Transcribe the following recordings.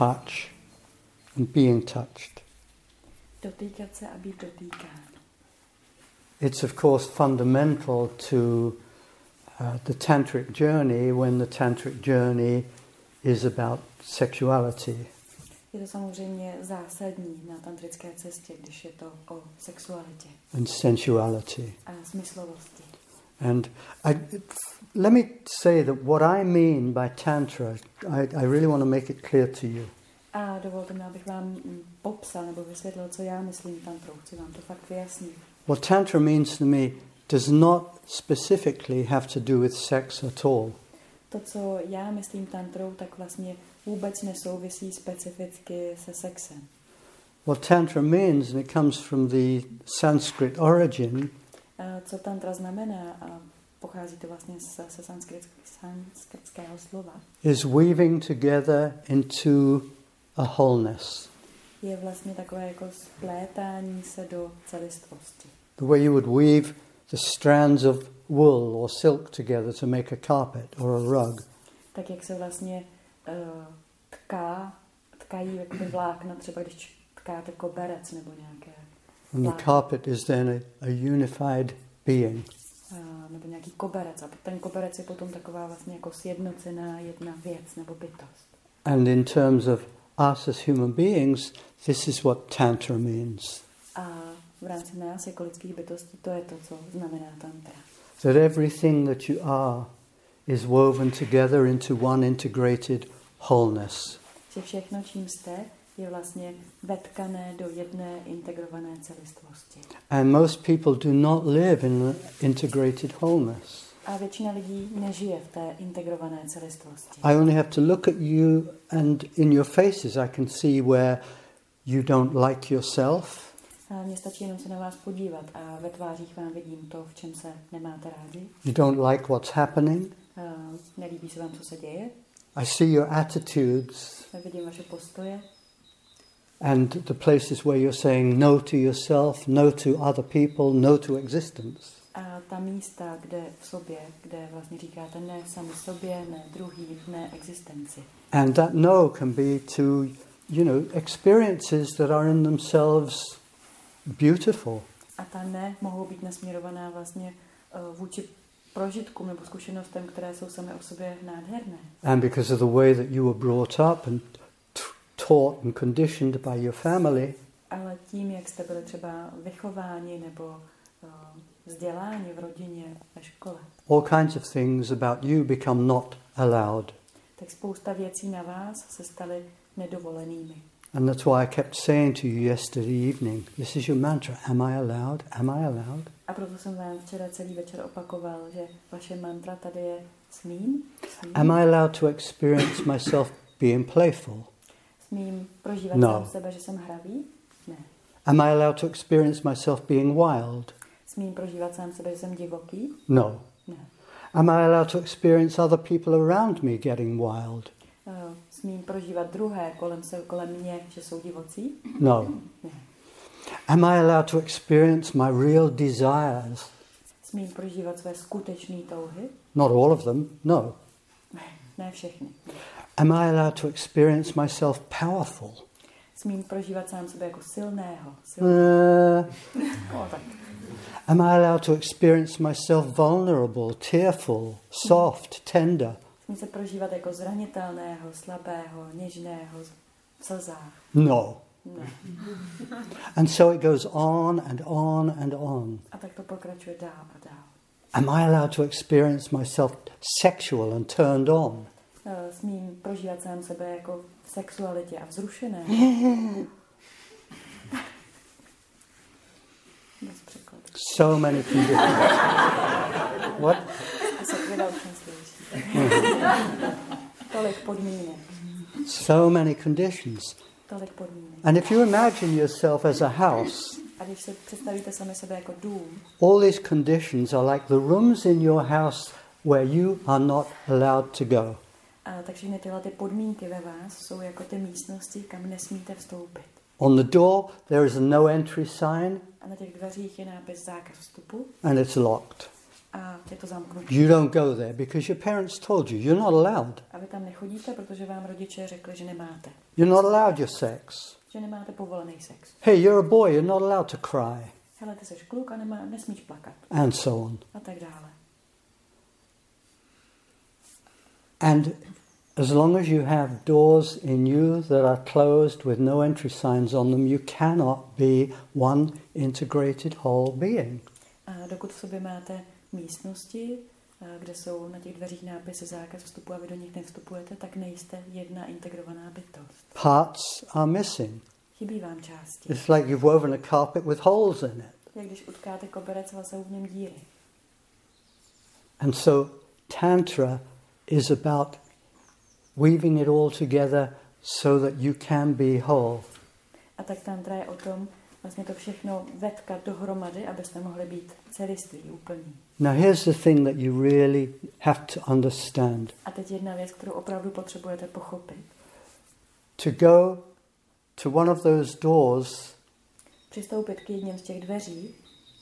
touch and being touched. Dotýkat se a být dotýkán. It's of course fundamental to uh, the tantric journey when the tantric journey is about sexuality. Je to samozřejmě zásadní na tantrické cestě, když je to o sexualitě and sensuality. a smyslovosti. And I, let me say that what I mean by Tantra, I, I really want to make it clear to you. A dovolte mi, abych vám popsal nebo vysvětlil, co já myslím tantrou. Chci vám to fakt vyjasnit. What Tantra means to me does not specifically have to do with sex at all. To, co já myslím tantrou, tak vlastně vůbec nesouvisí specificky se sexem. What Tantra means, and it comes from the Sanskrit origin, co tantra znamená, a pochází to vlastně sanskrit, sanskritského slova, is weaving together into a wholeness. je vlastně takové jako splétání se do celistvosti. The way you would weave the strands of wool or silk together to make a carpet or a rug. Tak jak se vlastně uh, tká, tkají jakoby vlákna, třeba když tkáte koberec nebo nějaké, And the carpet is then a, a unified being. uh, nebo nějaký koberec. A ten koberec je potom taková vlastně jako sjednocená jedna věc nebo bytost. And in terms of us as human beings, this is what Tantra means. A v rámci nás jako lidských bytostí to je to, co znamená tantra. That everything that you are is woven together into one integrated wholeness. Že všechno, čím jste, je vlastně vetkané do jedné integrované celistvosti. And most people do not live in integrated wholeness. A většina lidí nežije v té integrované celistvosti. I only have to look at you, and in your faces, I can see where you don't like yourself, A mně stačí jenom se na vás podívat a ve tvářích vám vidím to, v čem se nemáte rádi. you don't like what's happening. A nelíbí se vám, co se děje. I see your attitudes Vidím vaše postoje and the places where you're saying no to yourself, no to other people, no to existence. a ta místa, kde v sobě, kde vlastně říkáte ne sami sobě, ne druhý, ne existenci. And that no can be to, you know, experiences that are in themselves beautiful. A ta ne mohou být nasměrovaná vlastně uh, vůči prožitkům nebo zkušenostem, které jsou sami o sobě nádherné. And because of the way that you were brought up and taught and conditioned by your family, Ale tím, jak jste byli třeba vychováni nebo uh, vzděláni v rodině, ve škole, all kinds of things about you become not allowed. tak spousta věcí na vás se staly nedovolenými. And that's why I kept saying to you yesterday evening, this is your mantra, am I allowed? Am I allowed? A proto jsem vám včera celý večer opakoval, že vaše mantra tady je smím, smím, Am I allowed to experience myself being playful? Smím prožívat No. sám sebe, že jsem hravý? Ne. Am I allowed to experience myself being wild? Smím prožívat sám sebe, že jsem divoký? No. Ne. Am I allowed to experience other people around me getting wild? Uh, smím prožívat druhé kolem, se, kolem mě, že jsou divocí? No. Ne. Am I allowed to experience my real desires? Smím prožívat své skutečné touhy? Not all of them, no. Ne, všechny. Am I allowed to experience myself powerful? Smím prožívat sám sebe jako silného. silného. Uh, No, tak. am I allowed to experience myself vulnerable, tearful, soft, tender? Smím se prožívat jako zranitelného, slabého, něžného, v slzách. No. Ne. And so it goes on and on and on. A tak to pokračuje dál a dál. Am I allowed to experience myself sexual and turned on? Eh, Smím prožívat sám sebe jako v sexualitě a vzrušené. So many conditions. what? So many conditions. Tolik podmínek. And if you imagine yourself as a house, A když si představíte sami sebe jako dům, all these conditions are like the rooms in your house where you are not allowed to go. A tak všechny tyhle ty podmínky ve vás jsou jako ty místnosti, kam nesmíte vstoupit. On the door, there is a no entry sign A na těch dveřích je nápis zákaz vstupu and it's locked. a je to zamknutí. You don't go there because your parents told you you're not allowed. A vy tam nechodíte, protože vám rodiče řekli, že nemáte. You're not allowed your sex. Že nemáte povolený sex. Hey, you're a boy, you're not allowed to cry. Hele, ty jsi kluk a nemá, nesmíš plakat. And so on. A tak dále. And as long as you have doors in you that are closed with no entry signs on them, you cannot be one integrated whole being. A dokud v sobě máte místnosti, kde jsou na těch dveřích nápisy zákaz vstupu a vy do nich nevstupujete, tak nejste jedna integrovaná bytost. Parts are missing. Chybí vám části. It's like you've woven a carpet with holes in it. Jak když utkáte koberec a jsou v něm díry. And so, Tantra is about weaving it all together so that you can be whole. A tak tantra je o tom, vlastně to všechno vetkat dohromady, abyste mohli být celiství, úplní. Now, here's the thing that you really have to understand A teď jedna věc, kterou opravdu potřebujete pochopit. to go to one of those doors Přistoupit k jedním z těch dveří,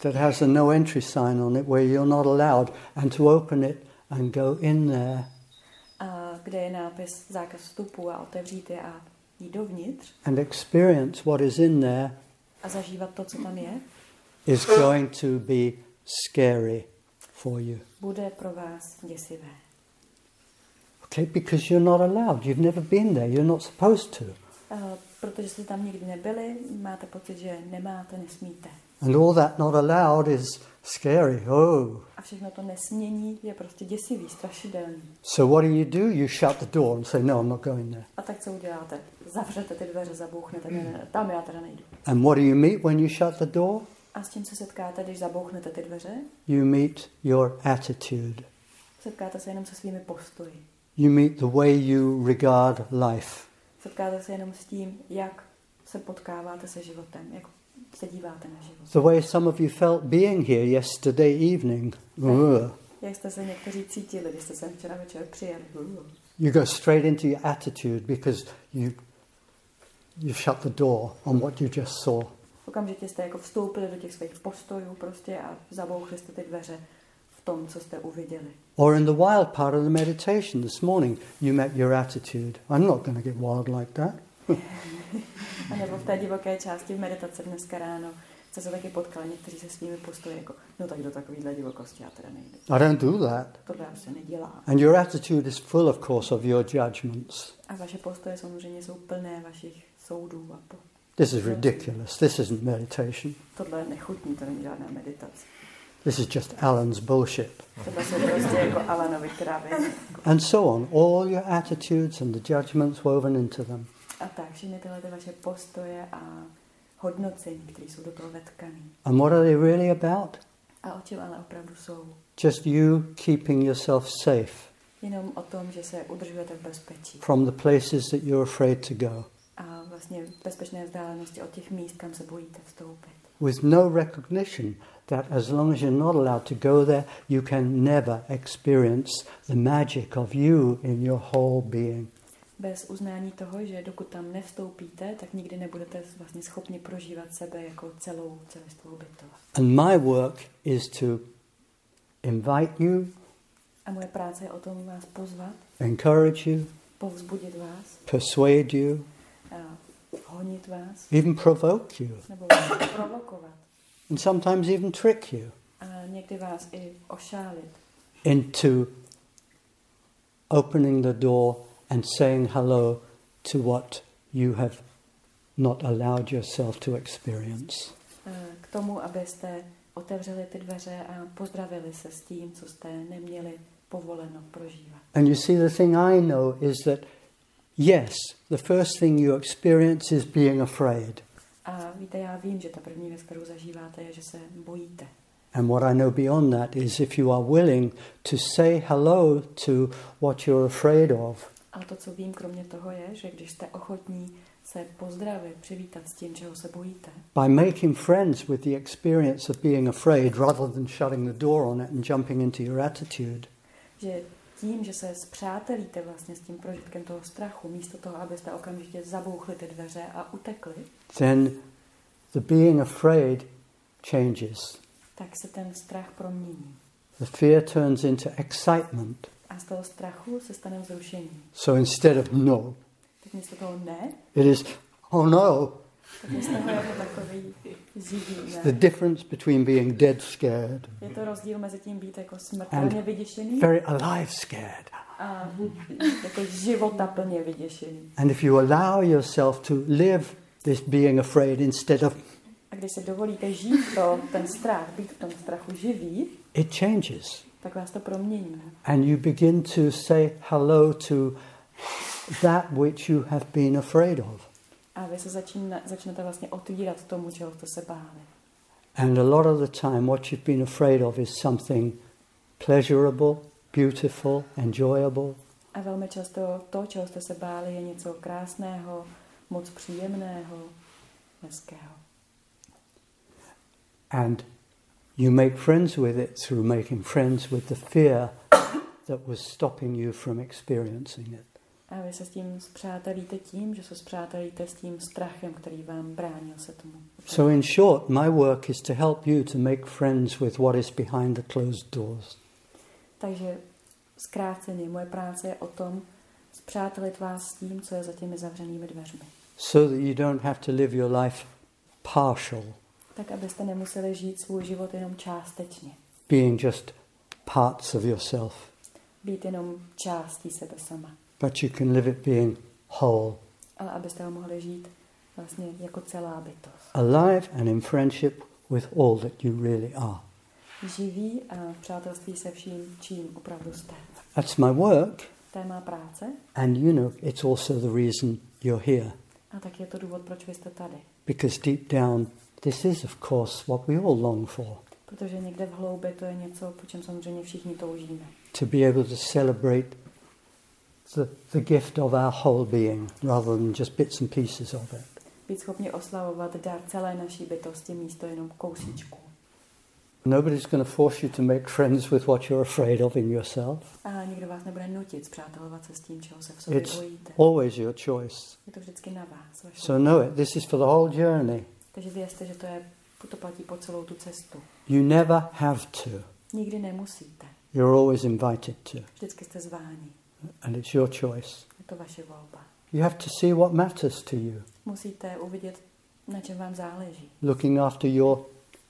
that has a no entry sign on it where you're not allowed, and to open it and go in there kde je nápis zákaz vstupu a otevřít je a jít dovnitř and experience what is in there a zažívat to, co tam je, is going to be scary for you. bude pro vás děsivé. Okay, because you're not allowed. You've never been there. You're not supposed to. Uh, protože jste tam nikdy nebyli, máte pocit, že nemáte, nesmíte. And all that not allowed is scary. Oh. A všechno to nesmění je prostě děsivý, strašidelný. So what do you do? You shut the door and say, no, I'm not going there. A tak co uděláte? Zavřete ty dveře, zabouchnete, ne, ne, tam já teda nejdu. And what do you meet when you shut the door? A s čím se setkáte, když zabouchnete ty dveře? You meet your attitude. Setkáte se jenom se svými postoji. You meet the way you regard life. Setkáte se jenom s tím, jak se potkáváte se životem, jak se díváte na život. The way some of you felt being here yesterday evening. Ugh. Jak jste se někteří cítili, když jste sem včera večer přijeli? You go straight into your attitude because you you shut the door on what you just saw. Okamžitě jste jako vstoupili do těch svých postojů prostě a zabouchli jste ty dveře v tom, co jste uviděli. Or in the wild part of the meditation this morning, you met your attitude. I'm not going to get wild like that. A nebo v té divoké části v meditace dneska ráno jste se taky potkali někteří se svými postoji jako, no tak do takovýhle divokosti já teda nejdu. I don't do that. Tohle já se nedělá. And your attitude is full, of course, of your judgments. A vaše postoje samozřejmě jsou plné vašich soudů a po... This is ridiculous. This isn't meditation. Tohle je nechutný, to není žádná meditace. This is just Alan's bullshit. Prostě jako. And so on. All your attitudes and the judgments woven into them. A tak, všechny tyhle ty vaše postoje a hodnocení, které jsou do toho vetkaný. And what are they really about? A o čem ale opravdu jsou? Just you keeping yourself safe Jenom o tom, že se udržujete v bezpečí. from the places that you're afraid to go, A vlastně v bezpečné vzdálenosti od těch míst, kam se bojíte vstoupit. with no recognition that as long as you're not allowed to go there, you can never experience the magic of you in your whole being. Bez uznání toho, že dokud tam nevstoupíte, tak nikdy nebudete vlastně schopni prožívat sebe jako celou celistvou bytost. And my work is to invite you, A moje práce je o tom vás pozvat, encourage you, povzbudit vás, persuade you, a honit vás, even provoke you, nebo vás provokovat. and sometimes even trick you A někdy vás i ošálit. into opening the door and saying hello to what you have not allowed yourself to experience. a K tomu, abyste otevřeli ty dveře a pozdravili se s tím, co jste neměli povoleno prožívat. And you see, the thing I know is that, yes, the first thing you experience is being afraid. A víte, já vím, že ta první věc, kterou zažíváte, je, že se bojíte. And what I know beyond that is if you are willing to say hello to what you're afraid of, Ale to, co vím kromě toho, je, že když jste ochotní se pozdravit, přivítat s tím, čeho se bojíte, by making friends with the experience of being afraid rather than shutting the door on it and jumping into your attitude, že tím, že se zpřátelíte vlastně s tím prožitkem toho strachu, místo toho, abyste okamžitě zabouchli ty dveře a utekli, then the being afraid changes. tak se ten strach promění. the fear turns into excitement. A z toho strachu se stane vzrušení. So instead of no, Tak místo toho ne, it is oh no. tak je z toho jako takový živý The difference between being dead scared, Je to rozdíl mezi tím být jako smrtelně vyděšený very alive scared. a jako života plně vyděšený. And if you allow yourself to live this being afraid instead of, A když si dovolíte žít to, ten strach, být v tom strachu živý, it changes. Tak vás to promění. And you begin to say hello to that which you have been afraid of. A vy se začína, začnete vlastně otvírat tomu, čeho jste se báli. And a lot of the time, what you've been afraid of is something pleasurable, beautiful, enjoyable. A velmi často to, čeho jste se báli, je něco krásného, moc příjemného, hezkého. And you make friends with it through making friends with the fear that was stopping you from experiencing it. A vy se s tím zpřátelíte tím, že se zpřátelíte s tím strachem, který vám bránil se tomu. So, in short, my work is to help you to make friends with what is behind the closed doors. Takže zkráceně, moje práce je o tom zpřátelit vás s tím, co je za těmi zavřenými dveřmi. so that you don't have to live your life partial, Tak, abyste nemuseli žít svůj život jenom částečně. being just parts of yourself, Být jenom částí sebe sama. but you can live it being whole, Ale abyste ho mohli žít vlastně jako celá bytost. alive and in friendship with all that you really are. Živí a v přátelství se vším, čím opravdu jste. That's my work, To je má práce and you know, it's also the reason you're here. a tak je to důvod, proč vy jste tady. Because deep down, this is, of course, what we all long for Protože někde v hloubi to je něco, po čem samozřejmě všichni toužíme. to be able to celebrate the, the gift of our whole being rather than just bits and pieces of it. Být schopni oslavovat dar celé naší bytosti místo jenom kousíčku. Nobody's going to force you to make friends with what you're afraid of in yourself. A nikdo vás nebude nutit zpřátelovat se s tím, čeho se v sobě It's bojíte. always your choice. Je to vždycky na vás. So know it. This is for the whole journey. Takže vězte, že to, je, to platí po celou tu cestu. You never have to. Nikdy nemusíte. You're always invited to. Vždycky jste zváni. And it's your choice. Je to vaše volba. You have to see what matters to you. Musíte uvidět, na čem vám záleží. Looking after your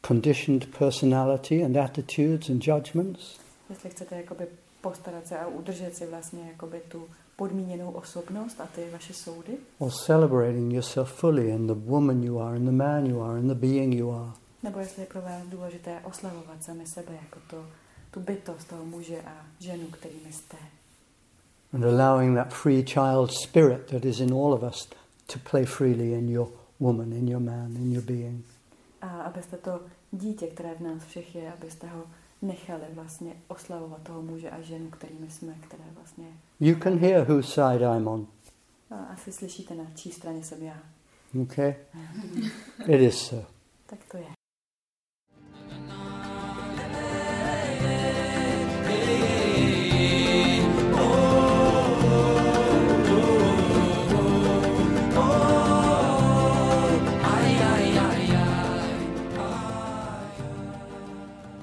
conditioned personality and attitudes and judgments, Jestli chcete jakoby postarat se a udržet si vlastně jakoby tu podmíněnou osobnost a ty vaše soudy, or celebrating yourself fully in the woman you are, in the man you are, in the being you are. nebo jestli je pro vás důležité oslavovat sami sebe jako to, tu bytost toho muže a ženu, kterými jste. And allowing that free child spirit that is in all of us to play freely in your woman, in your man, in your being. A abyste to dítě, které v nás všech je, abyste ho nechali vlastně oslavovat toho muže a ženu, kterými jsme, které vlastně You can hear whose side I'm on. a asi slyšíte, na čí straně jsem já. Okay? It is so. Tak to je.